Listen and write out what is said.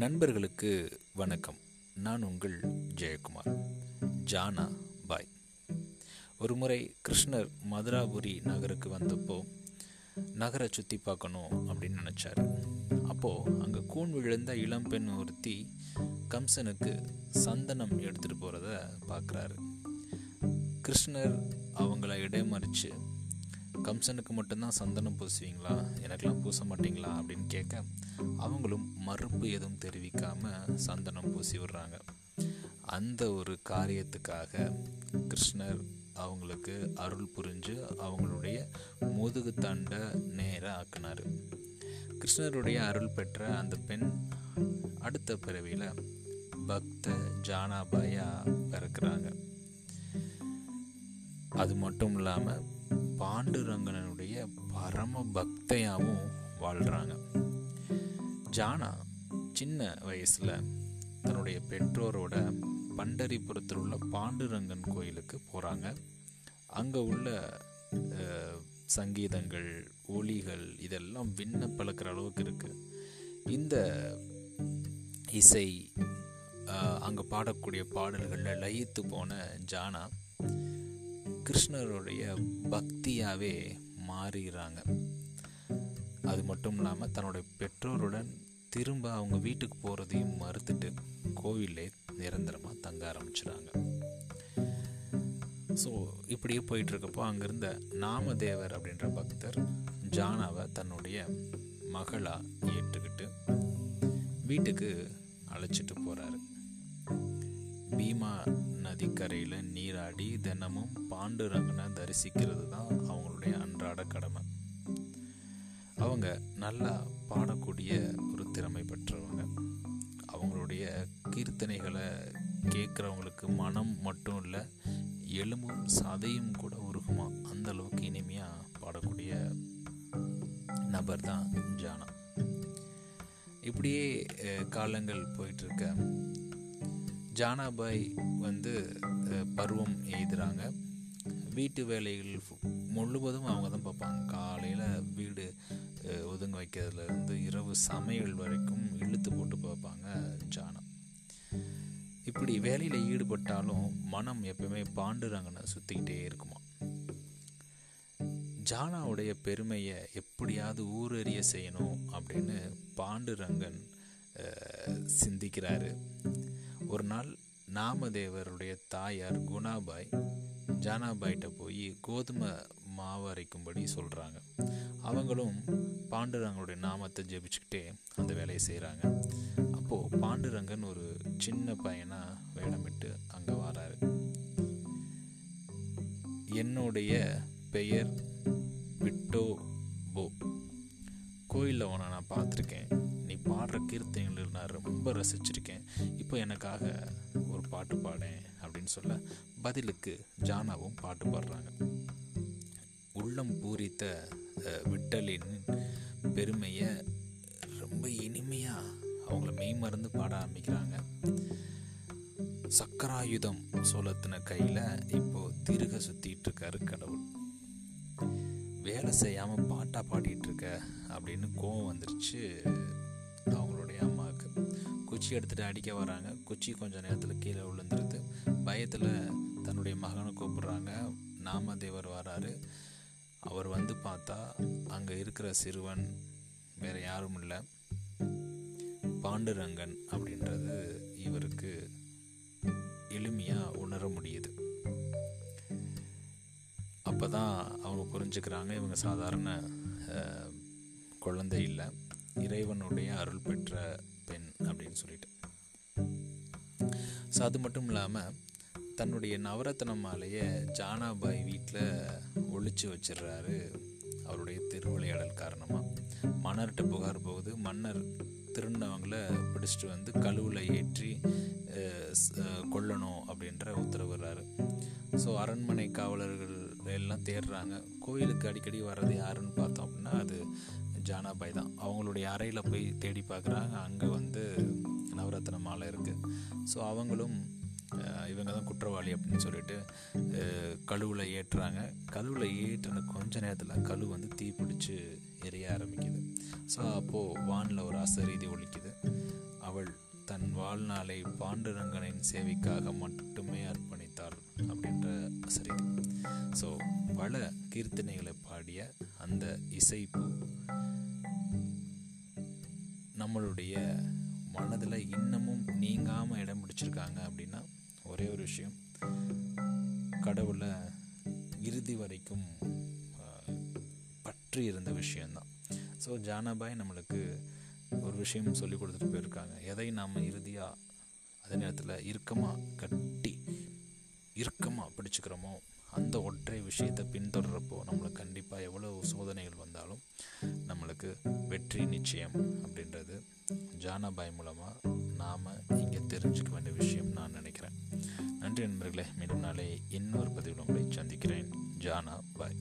நண்பர்களுக்கு வணக்கம். நான் உங்கள் ஜெயக்குமார். ஜானா பாய் ஒரு முறை கிருஷ்ணர் மதுராபுரி நகருக்கு வந்தப்போ நகரை சுற்றி பார்க்கணும் அப்படின்னு நினச்சாரு. அப்போது அங்கே கூன் விழுந்த இளம்பெண் ஒருத்தி கம்சனுக்கு சந்தனம் எடுத்துகிட்டு போகிறத பார்க்குறாரு கிருஷ்ணர் அவங்கள இடைமறித்து கம்சனுக்கு மட்டும்தான் சந்தனம் பூசுவீங்களா? எனக்கெல்லாம் பூச மாட்டீங்களா? அப்படின்னு கேட்க அவங்களும் மறுப்பு எதுவும் தெரிவிக்காம சந்தனம் பூசி விடுறாங்க. அந்த ஒரு காரியத்துக்காக கிருஷ்ணர் அவங்களுக்கு அருள் புரிஞ்சு அவங்களுடைய முதுகு தண்டை நேராக ஆக்கினார். கிருஷ்ணருடைய அருள் பெற்ற அந்த பெண் அடுத்த பிறவியில் பக்த ஜானாபாயா பிறக்கிறாங்க. அது மட்டும் இல்லாமல் பாண்டுரங்கனுடைய பரம பக்தையாகவும் வாழ்கிறாங்க ஜானா சின்ன வயசில் தன்னுடைய பெற்றோரோட பண்டரிபுரத்தில் உள்ள பாண்டுரங்கன் கோயிலுக்கு போகிறாங்க அங்கே உள்ள சங்கீதங்கள் ஒலிகள் இதெல்லாம் விண்ண பழக்கிற அளவுக்கு இருக்குது இந்த இசை அங்கே பாடக்கூடிய பாடல்களில் லயித்து போன ஜானா கிருஷ்ணருடைய பக்தியாகவே மாறிடுறாங்க அது மட்டும் இல்லாமல் தன்னுடைய பெற்றோருடன் திரும்ப அவங்க வீட்டுக்கு போகிறதையும் மறுத்துட்டு கோவிலே நிரந்தரமாக தங்க ஆரம்பிச்சிடுறாங்க ஸோ இப்படியே போயிட்டுருக்கப்போ அங்கேருந்த நாமதேவர் அப்படின்ற பக்தர் ஜானாவை தன்னுடைய மகளாக ஏற்றுக்கிட்டு வீட்டுக்கு அழைச்சிட்டு போகிறாரு பீமா நதிக்கரையில் நீராடி தினமும் பாண்டுரங்கனை தரிசிக்கிறது தான் அவங்களுடைய அன்றாட கடமை. அவங்க நல்லா பாடக்கூடிய ஒரு திறமை பெற்றவங்க. அவங்களுடைய கீர்த்தனைகளை கேட்குறவங்களுக்கு மனம் மட்டும் இல்லை எலும்பும் சதையும் கூட உருகுமா? அந்த அளவுக்கு இனிமையாக பாடக்கூடிய நபர் தான் ஜானா. இப்படியே காலங்கள் போயிட்டுருக்க ஜானாபாய் வந்து பருவம் எய்துறாங்க வீட்டு வேலைகள் முழுவதும் அவங்க தான் பார்ப்பாங்க. காலையில் வீடு ஒதுங்க வைக்கிறதுலேருந்து இரவு சமையல் வரைக்கும் இழுத்து போட்டு பார்ப்பாங்க ஜானா. இப்படி வேலையில் ஈடுபட்டாலும் மனம் எப்பயுமே பாண்டுரங்கனை சுற்றிக்கிட்டே இருக்குமா? ஜானாவுடைய பெருமையை எப்படியாவது ஊரறிய செய்யணும் அப்படின்னு பாண்டுரங்கன் சிந்திக்கிறாரு. ஒரு நாள் நாமதேவருடைய தாயார் குணாபாய் ஜானாபாய்கிட்ட போய் கோதுமை மாவு அரைக்கும்படி சொல்கிறாங்க அவங்களும் பாண்டுரங்கனுடைய நாமத்தை ஜெபிச்சுக்கிட்டே அந்த வேலையை செய்கிறாங்க அப்போது பாண்டுரங்கன் ஒரு சின்ன பையனாக வேடமிட்டு அங்கே வராரு. என்னுடைய பெயர் விட்டோ போ. கோயிலில் உன நான் பார்த்துருக்கேன். பாடுற கீர்த்தனைகள் நான் ரொம்ப ரசிச்சிருக்கேன். இப்போ எனக்காக ஒரு பாட்டு பாடேன் அப்படின்னு சொல்ல பதிலுக்கு ஜானாவும் பாட்டு பாடுறாங்க. உள்ளம் பூரித்த விட்டலின் பெருமையை ரொம்ப இனிமையாக அவங்கள மெய்மறந்து பாட ஆரம்பிக்கிறாங்க. சக்கராயுதம் சோழத்தின கையில் இப்போ திருக சுத்திட்டு இருக்காரு கடவுள். வேலை செய்யாமல் பாட்டாக பாடிட்டு இருக்க அப்படின்னு கோவம் வந்துருச்சு. அவங்களுடைய அம்மாவுக்கு. குச்சி எடுத்துட்டு அடிக்க வராங்க. குச்சி கொஞ்சம் நேரத்தில் கீழே விழுந்துருது. பயத்தில் தன்னுடைய மகனை கூப்பிட்றாங்க. நாமதேவர் வராரு. அவர் வந்து பார்த்தா அங்கே இருக்கிற சிறுவன் வேறு யாரும் இல்லை. பாண்டுரங்கன் அப்படின்றது இவருக்கு எளிமையாக உணர முடியுது. அப்போ தான் அவங்க புரிஞ்சுக்கிறாங்க. இவங்க சாதாரண குழந்தை இல்லை. இறைவனுடைய அருள் பெற்ற பெண் அப்படின்னு சொல்லிட்டு. ஸோ அது மட்டும் இல்லாமல் தன்னுடைய நவரத்ன மாலையை ஜானாபாய் வீட்டில் ஒளிச்சு வச்சிடுறாரு அவருடைய திருவிளையாடல் காரணமாக மன்னர்கிட்ட புகார் போகுது. மன்னர் திருநவங்களை பிடிச்சிட்டு வந்து கழுவில் ஏற்றி அஹ், கொல்லணும் அப்படின்ற உத்தரவுறாரு ஸோ அரண்மனை காவலர்கள் எல்லாம் தேடுறாங்க. கோயிலுக்கு அடிக்கடி வர்றது யாருன்னு பார்த்தோம் அப்படின்னா அது ஜானாபாய் தான். அவங்களுடைய அறையில் போய் தேடி பார்க்குறாங்க. அங்கே வந்து நவரத்ன மாலை இருக்குது ஸோ அவங்களும் இவங்க தான் குற்றவாளி அப்படின்னு சொல்லிட்டு கழுவில் ஏற்றுறாங்க கழுவில் ஏற்றின கொஞ்ச நேரத்தில் கழு வந்து தீப்பிடிச்சு எரிய ஆரம்பிக்குது. ஸோ அப்போது வானில் ஒரு அசரீதி ஒழிக்குது அவள் தன் வாழ்நாளை பாண்டுரங்கனின் சேவைக்காக மட்டுமே அர்ப்பணித்தாள் அப்படின்ற அசரீதி. ஸோ பல கீர்த்தனைகளை பாடிய அந்த இசைப்பு நம்மளுடைய மனதில் இன்னமும் நீங்காமல் இடம் பிடிச்சிருக்காங்க அப்படின்னா ஒரே ஒரு விஷயம். கடவுளை இறுதி வரைக்கும் பற்றி இருந்த விஷயந்தான் ஸோ ஜானாபாய் நம்மளுக்கு ஒரு விஷயம் சொல்லி கொடுத்துட்டு போயிருக்காங்க. எதை நாம் இறுதியாக அதே நேரத்தில் இறுக்கமாக கட்டி இறுக்கமாக பிடிச்சிக்கிறோமோ அந்த ஒற்றை விஷயத்தை பின்தொடர்றப்போ நம்மளுக்கு கண்டிப்பாக எவ்வளோ சோதனைகள் வந்தாலும் நம்மளுக்கு வெற்றி நிச்சயம் அப்படின்றது ஜானாபாய் மூலமாக நாம் இங்கே தெரிஞ்சுக்க வேண்டிய விஷயம் நான் நினைக்கிறேன். நன்றி நண்பர்களே மீண்டும் நாளை இன்னொரு பதிவில் உங்களை சந்திக்கிறேன். ஜானா பாய்